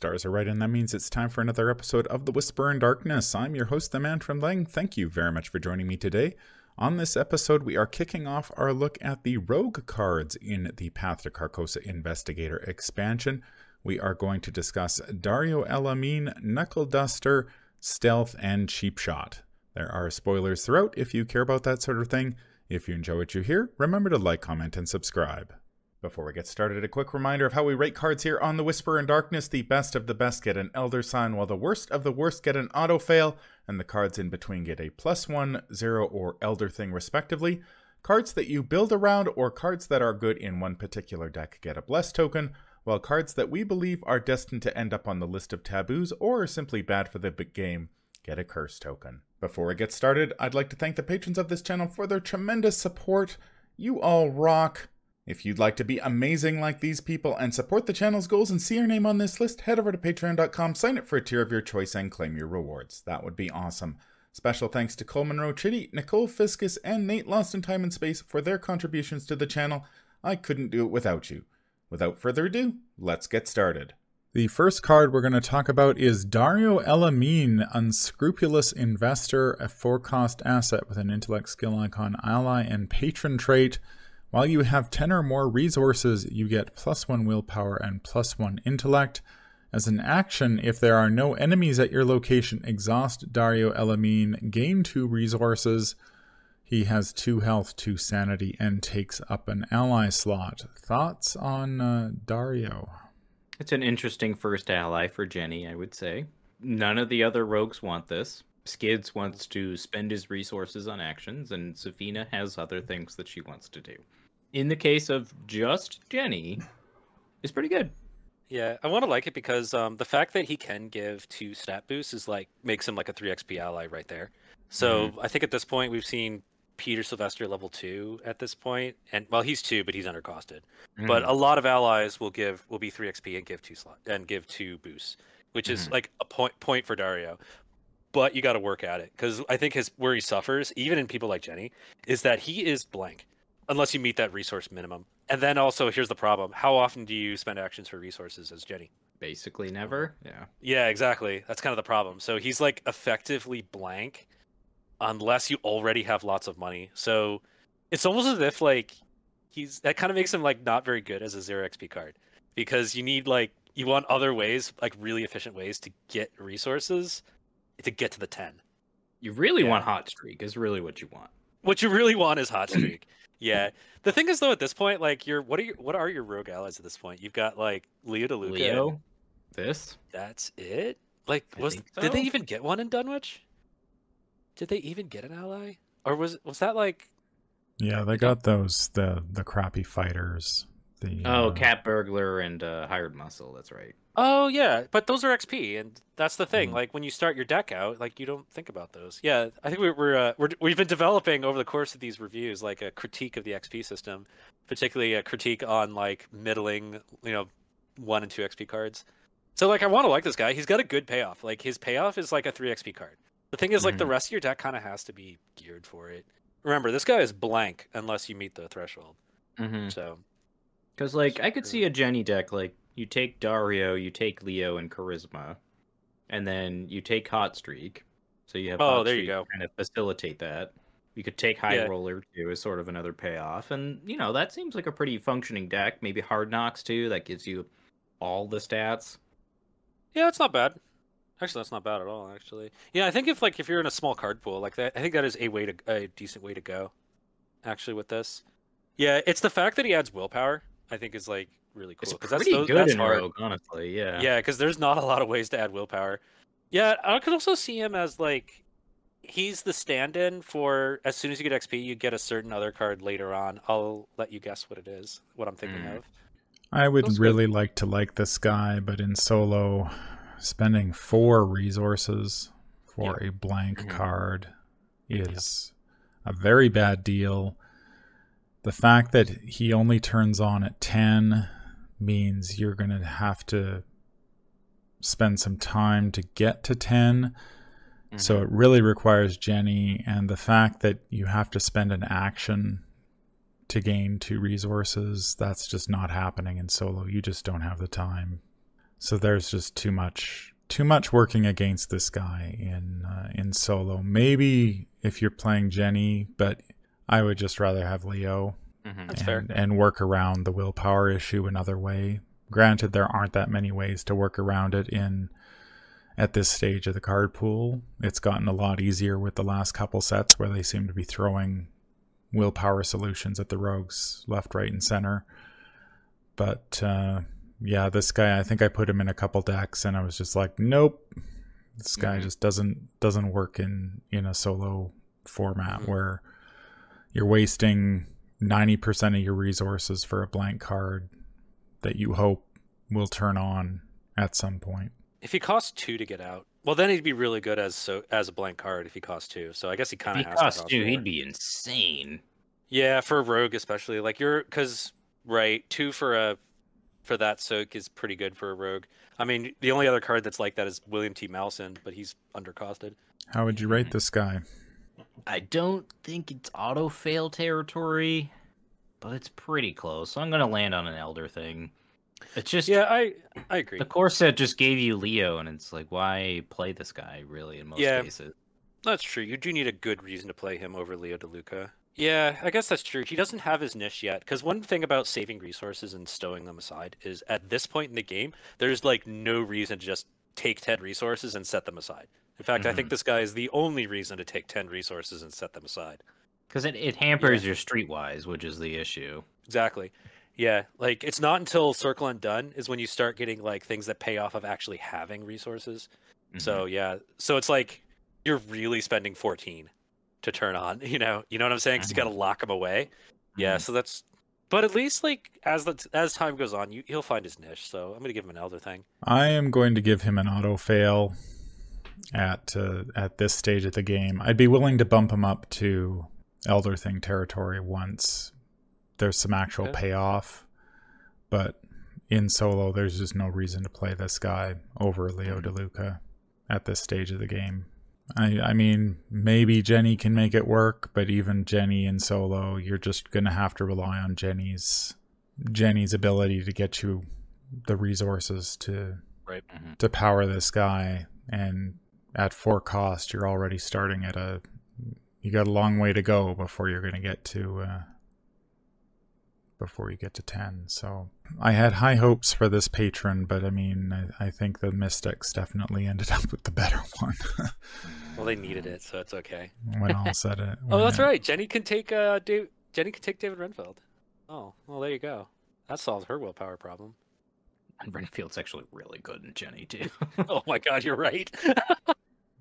Stars are right, and that means it's time for another episode of The Whisper in Darkness. I'm your host, the man from Leng. Thank you very much for joining me today. On this episode, we are kicking off our look at the rogue cards in the Path to Carcosa Investigator expansion. We are going to discuss Dario El-Amin, Knuckle Duster, Stealth, and Cheap Shot. There are spoilers throughout if you care about that sort of thing. If you enjoy what you hear, remember to like, comment, and subscribe. Before we get started, a quick reminder of how we rate cards here on The Whisper in Darkness. The best of the best get an Elder Sign, while the worst of the worst get an Auto Fail, and the cards in between get a plus one, zero, or Elder Thing, respectively. Cards that you build around or cards that are good in one particular deck get a Bless token, while cards that we believe are destined to end up on the list of taboos or are simply bad for the big game get a Curse token. Before we get started, I'd like to thank the patrons of this channel for their tremendous support. You all rock. If you'd like to be amazing like these people and support the channel's goals and see your name on this list, head over to patreon.com, sign up for a tier of your choice, and claim your rewards. That would be awesome. Special thanks to Cole Monroe Chitty, Nicole Fiscus, and Nate Lost in Time and Space for their contributions to the channel. I couldn't do it without you. Without further ado, let's get started. The first card we're going to talk about is Dario El-Amin, Unscrupulous Investor, a four cost asset with an intellect skill icon ally and patron trait. While you have 10 or more resources, you get plus 1 willpower and plus 1 intellect. As an action, if there are no enemies at your location, exhaust Dario El-Amin, gain 2 resources. He has 2 health, 2 sanity, and takes up an ally slot. Thoughts on uh, Dario? It's an interesting first ally for Jenny, I would say. None of the other rogues want this. Skids wants to spend his resources on actions, and Sefina has other things that she wants to do in the case of just Jenny, is pretty good. Yeah, I want to like it because um, the fact that he can give two stat boosts is like makes him like a three XP ally right there. So mm-hmm. I think at this point we've seen Peter Sylvester level two at this point, and well he's two, but he's undercosted. Mm-hmm. But a lot of allies will give will be three XP and give two slot and give two boosts, which mm-hmm. is like a point point for Dario. But you got to work at it because I think his where he suffers, even in people like Jenny, is that he is blank unless you meet that resource minimum. And then also, here's the problem: how often do you spend actions for resources as Jenny? Basically, never. Yeah. Yeah, exactly. That's kind of the problem. So he's like effectively blank, unless you already have lots of money. So it's almost as if like he's that kind of makes him like not very good as a zero XP card because you need like you want other ways, like really efficient ways to get resources to get to the ten. You really yeah. want hot streak is really what you want. What you really want is hot streak. Yeah. The thing is though, at this point, like your what are your what are your rogue allies at this point? You've got like Leo DeLuca. Leo. This. That's it. Like was so. did they even get one in Dunwich? Did they even get an ally? Or was was that like Yeah, they got those the the crappy fighters. The Oh, uh... Cat Burglar and uh, Hired Muscle, that's right. Oh yeah, but those are XP, and that's the thing. Mm. Like when you start your deck out, like you don't think about those. Yeah, I think we, we're uh, we're we've been developing over the course of these reviews like a critique of the XP system, particularly a critique on like middling, you know, one and two XP cards. So like I want to like this guy. He's got a good payoff. Like his payoff is like a three XP card. The thing is, like mm-hmm. the rest of your deck kind of has to be geared for it. Remember, this guy is blank unless you meet the threshold. Mm-hmm. So, because like I could see a Jenny deck like you take Dario, you take Leo and Charisma, and then you take Hot Streak. So you have oh, Hot there Streak you go. kind of facilitate that. You could take High yeah. Roller too as sort of another payoff, and you know that seems like a pretty functioning deck. Maybe Hard Knocks too, that gives you all the stats. Yeah, it's not bad. Actually, that's not bad at all. Actually, yeah, I think if like if you're in a small card pool like that, I think that is a way to a decent way to go. Actually, with this, yeah, it's the fact that he adds willpower. I think is like really cool because that's those, good that's in hard. Rogue, honestly. Yeah, yeah, because there's not a lot of ways to add willpower. Yeah, I could also see him as like he's the stand-in for as soon as you get XP, you get a certain other card later on. I'll let you guess what it is, what I'm thinking mm. of. I would really good. like to like this guy, but in solo, spending four resources for yeah. a blank mm-hmm. card is yeah. a very bad deal. The fact that he only turns on at 10 means you're going to have to spend some time to get to 10. Mm-hmm. So it really requires Jenny, and the fact that you have to spend an action to gain two resources, that's just not happening in solo. You just don't have the time. So there's just too much too much working against this guy in uh, in solo. Maybe if you're playing Jenny, but I would just rather have Leo Mhm. That's and, fair. and work around the willpower issue another way. Granted, there aren't that many ways to work around it in at this stage of the card pool. It's gotten a lot easier with the last couple sets where they seem to be throwing willpower solutions at the rogues left, right, and center. But uh, yeah, this guy, I think I put him in a couple decks, and I was just like, nope, this guy Mhm. just doesn't doesn't work in in a solo format Mhm. where you're wasting 90% of your resources for a blank card that you hope will turn on at some point. If he costs two to get out, well, then he'd be really good as so as a blank card if he costs two. So I guess he kind of has to cost cost two, four. he'd be insane. Yeah, for a rogue especially, like you're because right two for a for that soak is pretty good for a rogue. I mean, the only other card that's like that is William T. Maleson, but he's undercosted. How would you rate this guy? I don't think it's auto fail territory, but it's pretty close. So I'm gonna land on an elder thing. It's just Yeah, I I agree. the core set just gave you Leo, and it's like why play this guy really in most Yeah. cases. That's true. You do need a good reason to play him over Leo DeLuca. Yeah, I guess that's true. He doesn't have his niche yet. Because one thing about saving resources and stowing them aside is at this point in the game, there's like no reason to just take 10 resources and set them aside. In fact, I think mm-hmm. this guy is the only reason to take 10 resources and set them aside. Because it, it hampers your streetwise, which is the issue. Exactly. Yeah, like it's not until Circle Undone is when you start getting like things that pay off of actually having resources. So mm-hmm. yeah, so it's like you're really spending 14 to turn on, you know, you know what I'm saying? Because you got to mm-hmm. lock them away. Yeah, Mhm. so that's. But at least like as the as time goes on, you, he'll find his niche. So I'm gonna give him an elder thing. I am going to give him an auto fail at uh, at this stage of the game. I'd be willing to bump him up to Elder Thing territory once there's some actual Okay. payoff, but in solo, there's just no reason to play this guy over Leo DeLuca at this stage of the game. I, I mean, maybe Jenny can make it work, but even Jenny in solo, you're just gonna have to rely on Jenny's Jenny's ability to get you the resources to Mhm. to power this guy and at four cost you're already starting at a you got a long way to go before you're going to get to uh, before you get to 10 so i had high hopes for this patron but i mean i, I think the mystics definitely ended up with the better one Well, they needed it, so it's okay. when all said it Oh, that's it- right. Jenny can take uh Dave. Jenny can take David Renfield. Oh, well, there you go. That solves her willpower problem. And Renfield's actually really good in Jenny too. oh my God, you're right.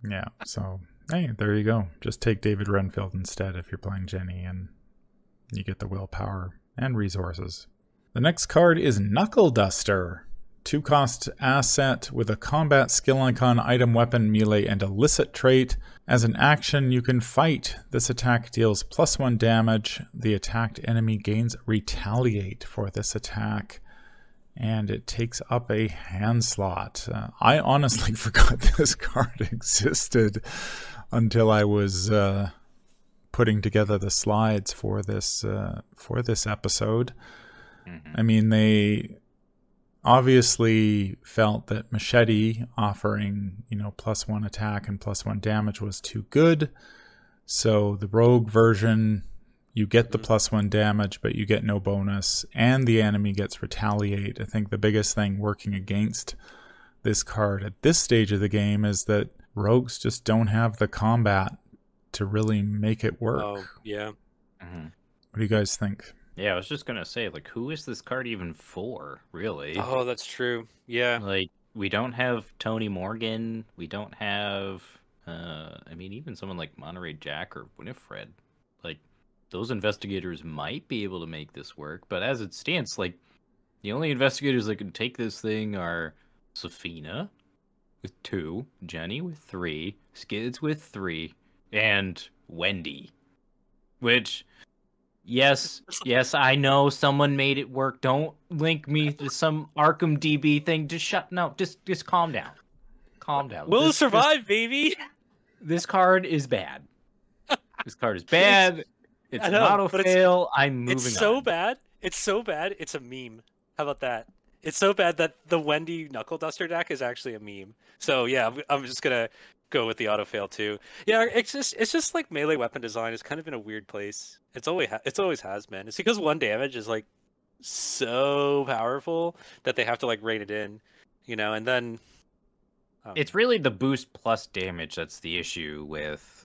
Yeah so hey there you go. Just take david renfield instead if you're playing jenny and you get the willpower and resources. The next card is knuckle duster. Two cost asset with a combat skill icon item weapon melee and illicit trait. As an action you can fight. This attack deals plus one damage. The attacked enemy gains retaliate for this attack and it takes up a hand slot. Uh, I honestly forgot this card existed until I was uh, putting together the slides for this uh, for this episode. Mhm. I mean, they obviously felt that machete offering you know plus one attack and plus one damage was too good, so the rogue version you get the Mhm. plus one damage, but you get no bonus, and the enemy gets retaliate. I think the biggest thing working against this card at this stage of the game is that rogues just don't have the combat to really make it work. oh, yeah. Mhm. What do you guys think? Yeah, I was just gonna say, like, who is this card even for, really? Oh, that's true. Yeah. Like, we don't have Tony Morgan. We don't have, uh, I mean, even someone like Monterey Jack or Winifred. Like, those investigators might be able to make this work, but as it stands, like, the only investigators that can take this thing are Sefina with two, Jenny with three, Skids with three, and Wendy. Which, yes, yes, I know someone made it work. Don't link me to some Arkham DB thing. Just shut. No, just just calm down. Calm down. Will This- survive, baby. This, this card is bad. This card is bad. It's know, auto but it's- fail. I'm moving It's so on. bad. It's so bad. It's a meme. How about that? It's so bad that the Wendy Knuckle Duster deck is actually a meme. So yeah, I'm, I'm just gonna go with the auto fail too. Yeah, it's just it's just like melee weapon design is kind of in a weird place. It's always ha- it's always has been. It's because one damage is like so powerful that they have to like rein it in, you know, and then um, It's really the boost plus damage that's the issue with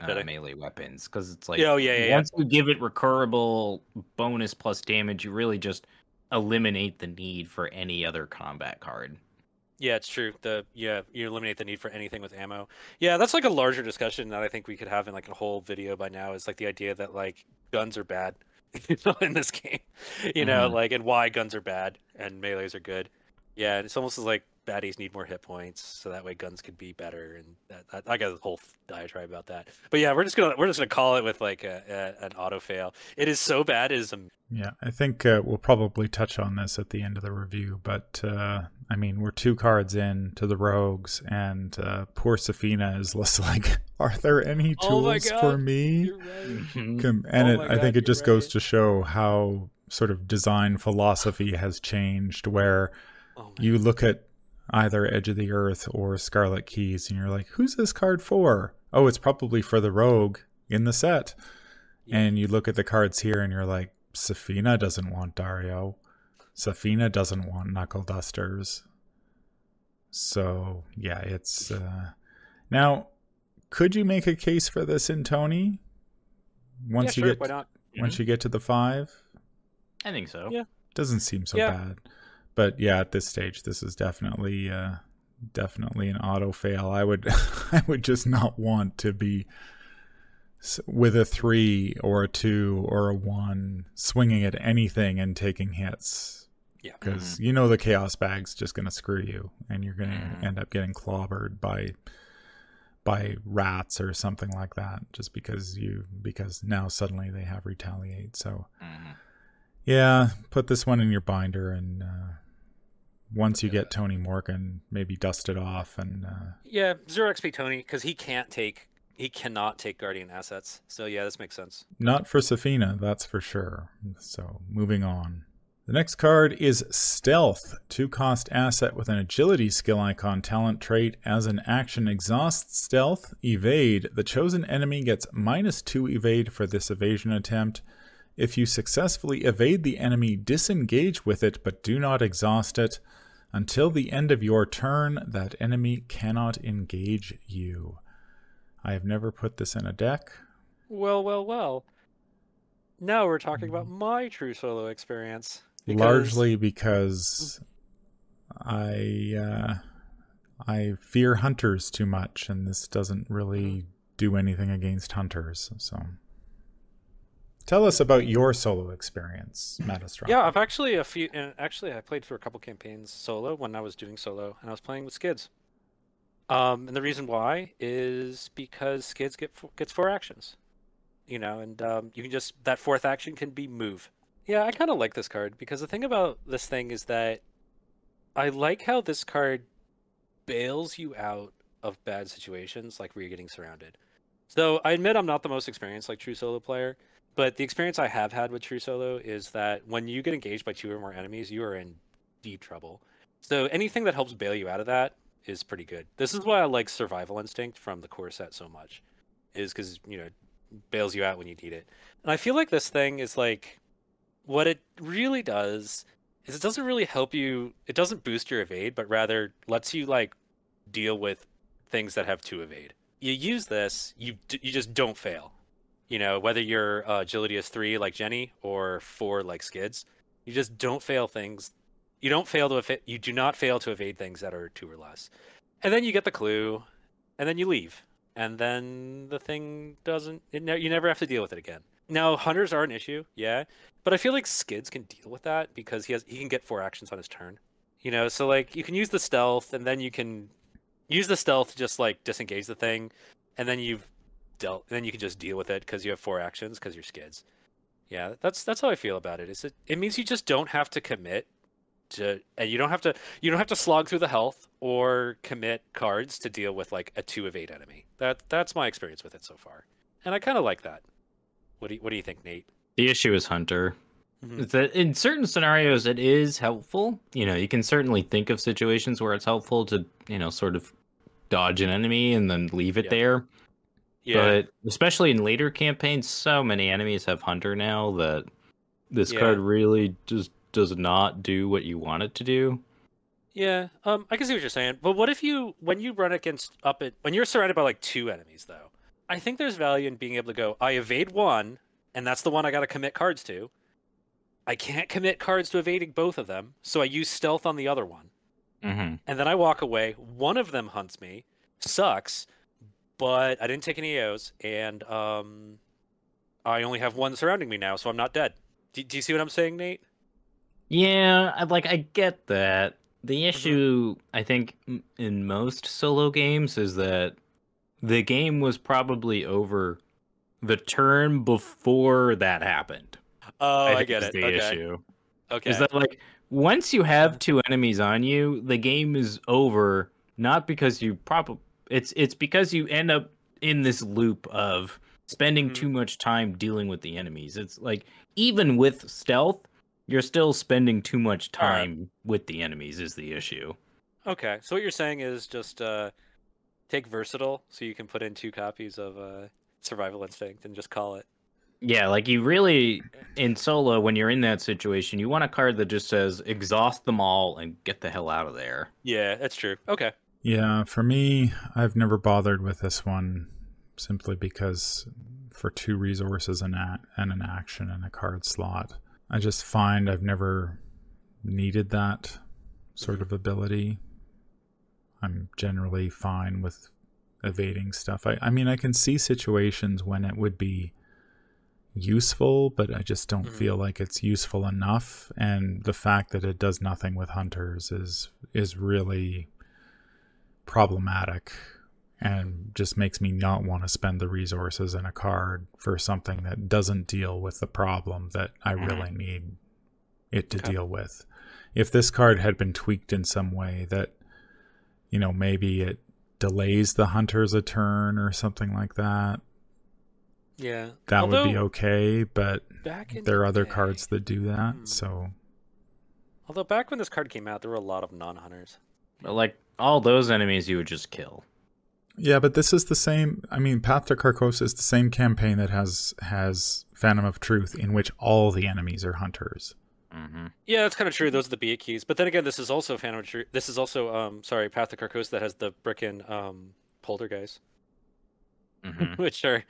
uh, melee weapons because it's like oh, yeah, yeah, yeah. once you give it recurable bonus plus damage, you really just eliminate the need for any other combat card. Yeah, it's true. The yeah, you eliminate the need for anything with ammo. Yeah, that's like a larger discussion that I think we could have in like a whole video by now. Is like the idea that like guns are bad, in this game. You know, Mhm. like and why guns are bad and melees are good. Yeah, it's almost like baddies need more hit points, so that way guns could be better. And that, that I got a whole diatribe about that. But yeah, we're just gonna we're just gonna call it with like a, a an auto fail. It is so bad. It is a Yeah, I think uh, we'll probably touch on this at the end of the review, but uh, I mean, we're two cards in to the rogues, and uh, poor Sefina is just like, "Are there any Oh my tools for me?" right. Com- and Oh it, my I think it you're just goes to show how sort of design philosophy has changed, where Oh you look at either Edge of the Earth or Scarlet Keys, and you're like, "Who's this card for?" Oh, it's probably for the rogue in the set. Yeah. And you look at the cards here, and you're like, Sefina doesn't want Dario. Sefina doesn't want Knuckle Dusters. So yeah, it's uh... now. Could you make a case for this in Tony? Once yeah, you sure, get why not? once you get to the five, I think so. Yeah. doesn't seem so Yeah. bad. But yeah, at this stage, this is definitely uh, definitely an auto fail. I would I would just not want to be with a three or a two or a one swinging at anything and taking hits Yeah. because you know the chaos bag's just going to screw you and you're going to Mhm. end up getting clobbered by by rats or something like that just because you because now suddenly they have retaliate so Mhm. yeah, put this one in your binder, and uh, once you get Tony Morgan, maybe dust it off. And uh, Yeah, zero XP Tony because he can't take he cannot take Guardian assets. So yeah, this makes sense. not for Sefina, that's for sure. So moving on. The next card is Stealth, two cost asset with an agility skill icon talent trait. As an action exhausts stealth, evade. The chosen enemy gets minus two evade for this evasion attempt. If you successfully evade the enemy, disengage with it but do not exhaust it. Until the end of your turn, that enemy cannot engage you. I have never put this in a deck. Well, well, well. Now we're talking about my true solo experience. because- largely because I uh, I fear hunters too much, and this doesn't really do anything against hunters. So, tell us about your solo experience, Matastron. Yeah, I've actually a few. Actually, I played for a couple campaigns solo when I was doing solo, and I was playing with skids. Um, and the reason why is because skids get gets four actions, you know, and um, you can just that fourth action can be move. Yeah, I kind of like this card because the thing about this thing is that I like how this card bails you out of bad situations, like where you're getting surrounded. So I admit I'm not the most experienced like true solo player, but the experience I have had with True Solo is that when you get engaged by two or more enemies, you are in deep trouble. So anything that helps bail you out of that is pretty good. This is why I like Survival Instinct from the core set so much, is because you know bails you out when you need it. And I feel like this thing is like what it really does is it doesn't really help you. It doesn't boost your evade, but rather lets you like deal with things that have two evade. You use this, you you just don't fail you know whether your uh, agility is three like jenny or four like skids you just don't fail things. You don't fail to ev- you do not fail to evade things that are two or less. And then you get the clue and then you leave. And then the thing doesn't it ne- you never have to deal with it again. Now hunters are an issue yeah but i feel like skids can deal with that because he has he can get four actions on his turn. You know so like you can use the stealth and then you can use the stealth to just like disengage the thing and then you've dealt then you can just deal with it because you have four actions because you're skids yeah that's that's how i feel about it is it it means you just don't have to commit to and you don't have to you don't have to slog through the health or commit cards to deal with like a two of eight enemy that that's my experience with it so far and i kind of like that what do you what do you think nate The issue is Hunter. Mhm. is that in certain scenarios it is helpful. You know, you can certainly think of situations where it's helpful to, you know, sort of dodge an enemy and then leave it there. Yeah. But especially in later campaigns, so many enemies have hunter now that this Yeah. card really just does not do what you want it to do. Yeah, um, I can see what you're saying. But what if you, when you run against up it, when you're surrounded by like two enemies, though, I think there's value in being able to go. I evade one, and that's the one I got to commit cards to. I can't commit cards to evading both of them, so I use stealth on the other one, Mm-hmm. and then I walk away. One of them hunts me, sucks, but I didn't take any AOs, and um, I only have one surrounding me now, so I'm not dead. Do, do you see what I'm saying, Nate? Yeah, I like I get that. Mm-hmm. The issue I think in most solo games is that the game was probably over the turn before that happened. Oh, I, think get it. The okay. issue Okay. is that like once you have two enemies on you, the game is over. Not because you probably it's it's because you end up in this loop of spending Mhm. too much time dealing with the enemies. It's like even with stealth, you're still spending too much All right. time with the enemies is the issue. Okay, so what you're saying is just uh, take versatile, so you can put in two copies of uh, Survival Instinct and just call it. Yeah, like you really in solo when you're in that situation, you want a card that just says exhaust them all and get the hell out of there. Yeah, that's true. Okay. Yeah, for me, I've never bothered with this one simply because for two resources and, a- and an action and a card slot, I just find I've never needed that sort of ability. I'm generally fine with evading stuff. I, I mean, I can see situations when it would be useful, but I just don't Mhm. feel like it's useful enough. And the fact that it does nothing with hunters is is really problematic and just makes me not want to spend the resources in a card for something that doesn't deal with the problem that I Mhm. really need it to Okay. deal with. If this card had been tweaked in some way that you know maybe it delays the hunters a turn or something like that, Yeah. that would be okay, but Back there are the other day- cards that do that, Hmm. so Although back when this card came out, there were a lot of non-hunters. Like all those enemies you would just kill. Yeah, but this is the same. I mean, Path to Carcosa is the same campaign that has has Phantom of Truth, in which all the enemies are hunters. Mm-hmm. Yeah, that's kind of true. Those are the Beat keys. But then again, this is also Phantom of Truth. This is also, um, sorry, Path to Carcosa that has the frickin' um, Poltergeist, Mm-hmm. which are,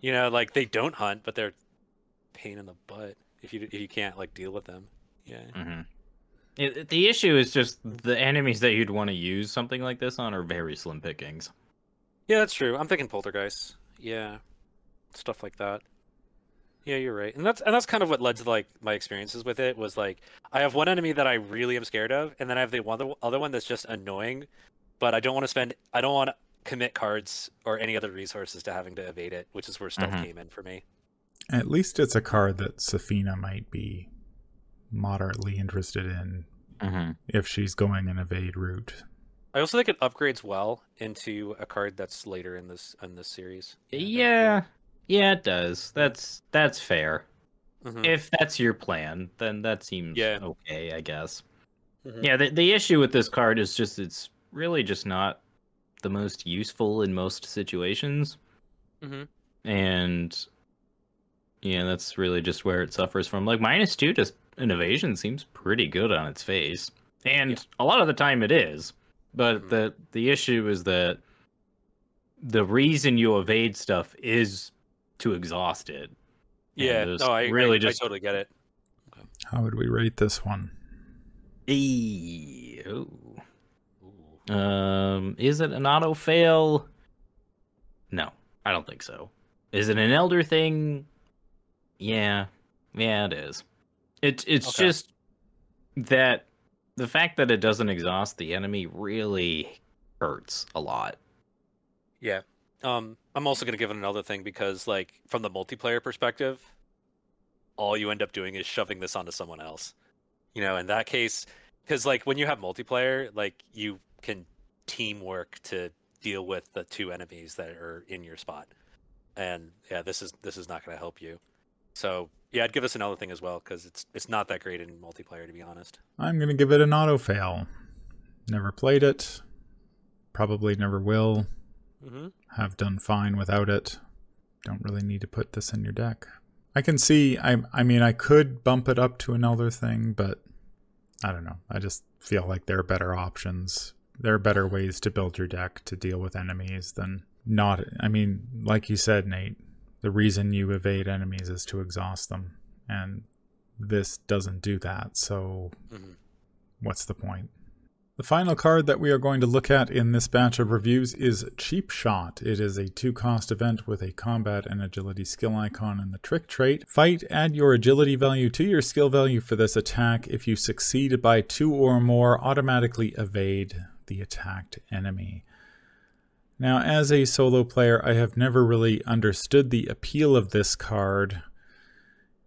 you know, like they don't hunt, but they're pain in the butt if you if you can't like deal with them. Yeah. Mm-hmm. It, the issue is just the enemies that you'd want to use something like this on are very slim pickings. Yeah, that's true. I'm thinking Poltergeist. Yeah, stuff like that. Yeah, you're right, and that's and that's kind of what led to like my experiences with it was like I have one enemy that I really am scared of, and then I have the one the other one that's just annoying, but I don't want to spend I don't want to commit cards or any other resources to having to evade it, which is where stealth Mhm. came in for me. At least it's a card that Sefina might be moderately interested in Mm-hmm. if she's going an evade route. I also think it upgrades well into a card that's later in this in this series. Yeah, yeah, it does. That's that's fair. Mhm. If that's your plan, then that seems Yeah. okay, I guess. Mhm. Yeah, the the issue with this card is just it's really just not the most useful in most situations. Mhm. And yeah, that's really just where it suffers from. Like minus two just an evasion seems pretty good on its face. And Yeah. a lot of the time it is. But Mhm. the the issue is that the reason you evade stuff is to exhaust it. Yeah, there's no, I really I, just I totally get it. How would we rate this one? Ew. Um, is it an auto fail? No, I don't think so. Is it an elder thing? Yeah, yeah, it is. It's it's Okay. just that the fact that it doesn't exhaust the enemy really hurts a lot. Yeah. Um, I'm also gonna give it an elder thing because, like, from the multiplayer perspective, all you end up doing is shoving this onto someone else. You know, in that case, because like when you have multiplayer, like you can teamwork to deal with the two enemies that are in your spot, and yeah, this is this is not gonna help you. So Yeah, I'd give this an elder thing as well because it's it's not that great in multiplayer to be honest. I'm going to give it an auto fail. Never played it. Probably never will. Mm-hmm. Have done fine without it. Don't really need to put this in your deck. I can see. I. I mean, I could bump it up to an elder thing, but I don't know. I just feel like there are better options. There are better ways to build your deck to deal with enemies than not. I mean, like you said, Nate, the reason you evade enemies is to exhaust them, and this doesn't do that. So, Mm-hmm. what's the point? The final card that we are going to look at in this batch of reviews is Cheap Shot. It is a two cost event with a combat and agility skill icon and the trick trait. Fight, add your agility value to your skill value for this attack. If you succeed by two or more, automatically evade the attacked enemy. Now, as a solo player, I have never really understood the appeal of this card.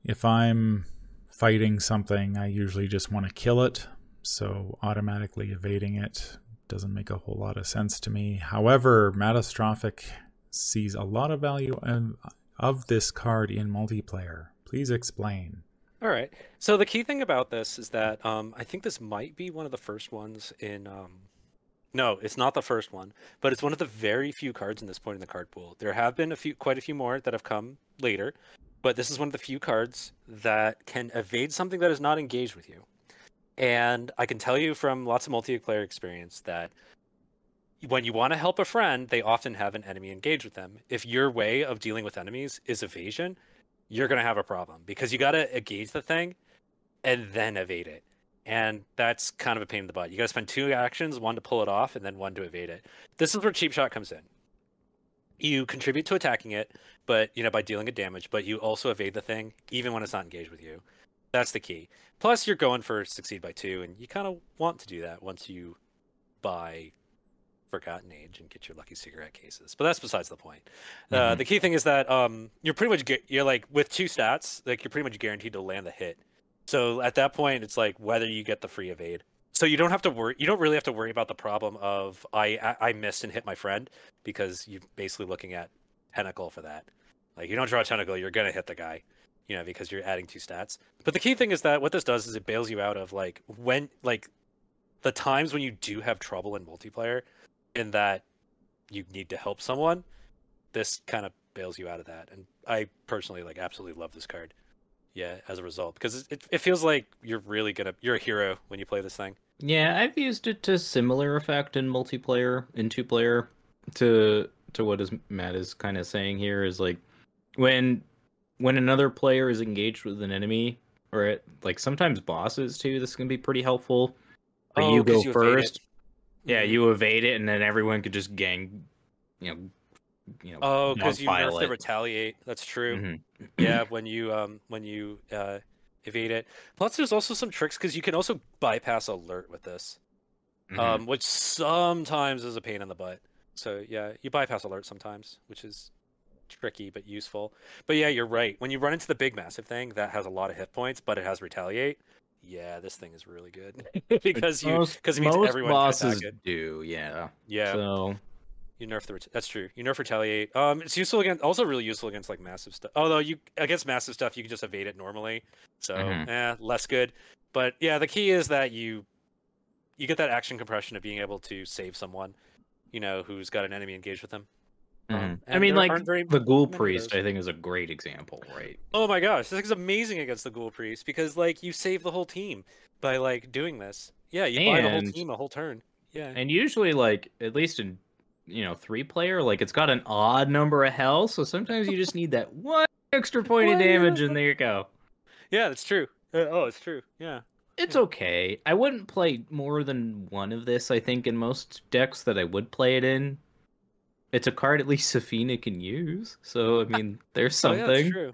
If I'm fighting something, I usually just want to kill it, so automatically evading it doesn't make a whole lot of sense to me. However, Mattastrophic sees a lot of value of, this card in multiplayer. Please explain. All right. So the key thing about this is that um, I think this might be one of the first ones in. Um... No, it's not the first one, but it's one of the very few cards in this point in the card pool. There have been a few, quite a few more that have come later, but this is one of the few cards that can evade something that is not engaged with you. And I can tell you from lots of multiplayer experience that when you want to help a friend, they often have an enemy engage with them. If your way of dealing with enemies is evasion, you're going to have a problem because you got to engage the thing and then evade it. And that's kind of a pain in the butt. You got to spend two actions, one to pull it off and then one to evade it. This is where cheap shot comes in. You contribute to attacking it, but you know by dealing it damage, but you also evade the thing even when it's not engaged with you. That's the key. Plus, you're going for succeed by two, and you kind of want to do that once you buy Forgotten Age and get your lucky cigarette cases. But that's besides the point. Uh, Mhm. the key thing is that um, you're pretty much gu- you're like with two stats, like you're pretty much guaranteed to land the hit. So at that point, it's like whether you get the free evade. So you don't have to worry. You don't really have to worry about the problem of I I, I missed and hit my friend because you're basically looking at tentacle for that. Like you don't draw a tentacle, you're gonna hit the guy, you know, because you're adding two stats. But the key thing is that what this does is it bails you out of like when like the times when you do have trouble in multiplayer, in that you need to help someone. This kind of bails you out of that, and I personally like absolutely love this card. Yeah, as a result, because it, it feels like you're really gonna you're a hero when you play this thing. Yeah, I've used it to similar effect in multiplayer, in two player, to to what is Matt is kind of saying here is like when when another player is engaged with an enemy, or it, like sometimes bosses too. This can be pretty helpful. But Oh, you go you first. Yeah, Mhm. you evade it, and then everyone could just gang, you know, you know. Oh, because you nerf the retaliate. That's true. Mhm. yeah, when you um when you uh evade it. Plus, there's also some tricks because you can also bypass alert with this, Mhm. um, which sometimes is a pain in the butt. So yeah, you bypass alert sometimes, which is tricky but useful. But yeah, you're right. When you run into the big massive thing that has a lot of hit points, but it has retaliate. Yeah, this thing is really good because you because it means most everyone can bosses do. Yeah. Yeah, So you nerf the ret- that's true. You nerf retaliate. Um, it's useful against also really useful against like massive stuff. Although you against massive stuff you can just evade it normally, so Mhm. eh, less good. But yeah, the key is that you you get that action compression of being able to save someone, you know, who's got an enemy engaged with them. Um, mhm. I mean, like very the Ghoul Priest. I think is a great example, right? Oh my gosh, this is amazing against the Ghoul Priest because like you save the whole team by like doing this. Yeah, you buy the whole team a whole turn. Yeah. And usually, like at least in you know three player, like it's got an odd number of health, so sometimes you just need that one extra point of damage, and there you go. Yeah, that's true. Uh, oh, it's true. Yeah. It's okay. I wouldn't play more than one of this. I think in most decks that I would play it in, it's a card at least Sefina can use. So I mean, there's Oh, yeah, something. that's true.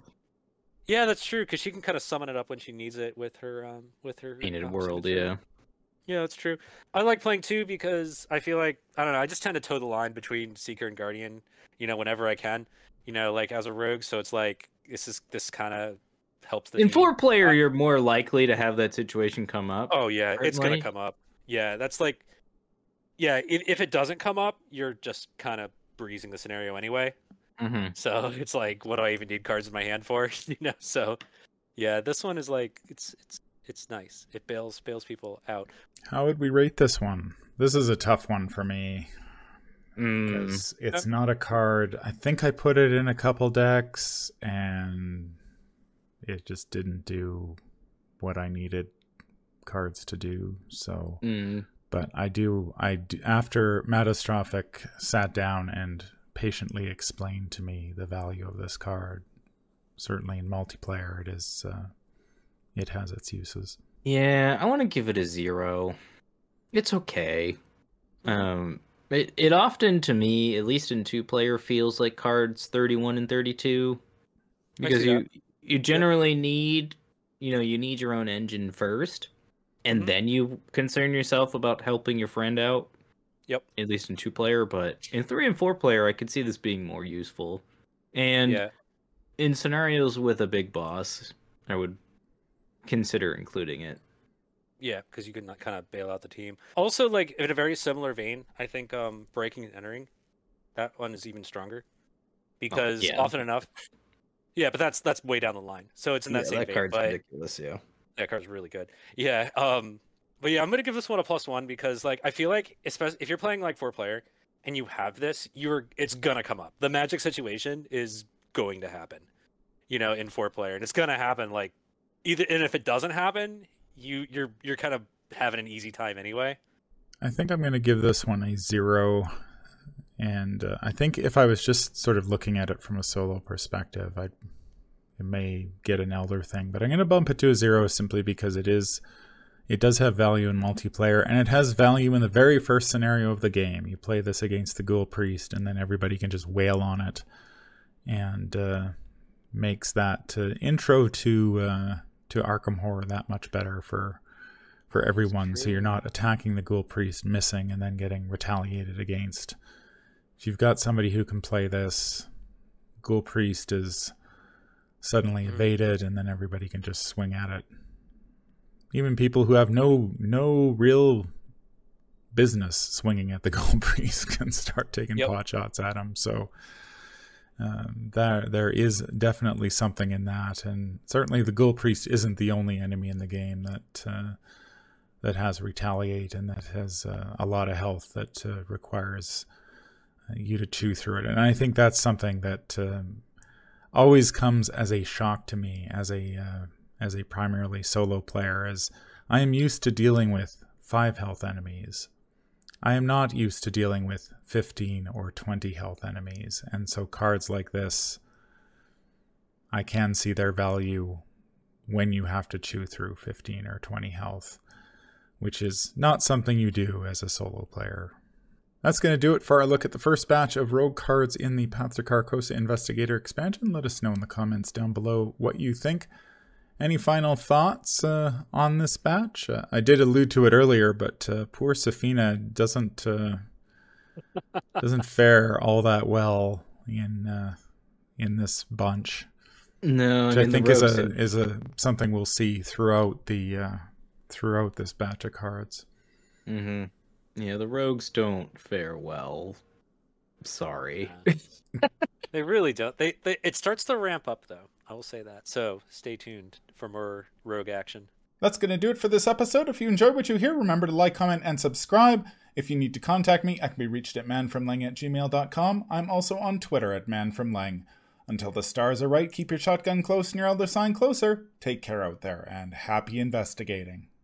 Yeah, that's true because she can kind of summon it up when she needs it with her um with her Painted um, World, signature. yeah. Yeah, that's true. I like playing two because I feel like I don't know. I just tend to toe the line between Seeker and Guardian. You know, whenever I can. You know, like as a rogue. So it's like this is this kind of helps the In team. four player, you're more likely to have that situation come up. Oh yeah, it's gonna come up. Yeah, that's like, yeah. If if it doesn't come up, you're just kind of breezing the scenario anyway. hmm So it's like, what do I even need cards in my hand for? you know. So Yeah, this one is like it's it's it's nice. It bails bails people out. How would we rate this one? This is a tough one for me Mm. because it's not a card. I think I put it in a couple decks and it just didn't do what I needed cards to do. So, Mm. but I do. I do, after Mattastrophic sat down and patiently explained to me the value of this card. Certainly in multiplayer, it is. Uh, it has its uses. Yeah, I want to give it a zero. It's okay. Um, it it often to me, at least in two player, feels like cards thirty one and thirty two, because see you you generally need you know you need your own engine first, and Mhm. then you concern yourself about helping your friend out. Yep. At least in two player, but in three and four player, I could see this being more useful. And yeah. in scenarios with a big boss, I would consider including it. Yeah, because you can kind of bail out the team. Also, like in a very similar vein, I think um breaking and entering, that one is even stronger, because yeah. often enough, yeah, but that's that's way down the line. So it's in that same vein. but that card's ridiculous, yeah. that card's really good. Yeah. Um. But yeah, I'm gonna give this one a plus one because like I feel like especially if you're playing like four player and you have this, you're it's gonna come up. The magic situation is going to happen. You know, in four player, and it's gonna happen like either. And if it doesn't happen, you you're you're kind of having an easy time anyway. I think I'm going to give this one a zero. And uh, I think if I was just sort of looking at it from a solo perspective, I may get an elder thing, but I'm going to bump it to a zero simply because it is it does have value in multiplayer and it has value in the very first scenario of the game. You play this against the Ghoul Priest and then everybody can just wail on it and uh, makes that uh, intro to uh, to Arkham Horror that much better for for everyone. So you're not attacking the Ghoul Priest, missing, and then getting retaliated against. If you've got somebody who can play this, Ghoul Priest is suddenly Mhm. evaded, and then everybody can just swing at it. Even people who have no no real business swinging at the Ghoul Priest can start taking Yep. pot shots at him. So um, there there is definitely something in that, and certainly the Ghoul Priest isn't the only enemy in the game that uh, that has retaliate and that has uh, a lot of health that uh, requires uh, you to chew through it. And I think that's something that um, always comes as a shock to me as a uh, as a primarily solo player, as I am used to dealing with five health enemies. I am not used to dealing with 15 or 20 health enemies, and so cards like this, I can see their value when you have to chew through 15 or 20 health, which is not something you do as a solo player. That's going to do it for our look at the first batch of rogue cards in the Path to Carcosa Investigator expansion. Let us know in the comments down below what you think. Any final thoughts uh, on this batch? Uh, I did allude to it earlier, but uh, poor Sefina doesn't uh, doesn't fare all that well in uh, in this bunch, No, which I, I, mean, the think is a in- is a something we'll see throughout the uh, throughout this batch of cards. Mhm. Yeah, the rogues don't fare well. Sorry. They really don't. They, they it starts to ramp up though. I will say that. So stay tuned for more rogue action. That's going to do it for this episode. If you enjoyed what you hear, remember to like, comment, and subscribe. If you need to contact me, I can be reached at manfromleng at gmail.com. I'm also on Twitter at manfromleng. Until the stars are right, keep your shotgun close and your elder sign closer. Take care out there, and happy investigating.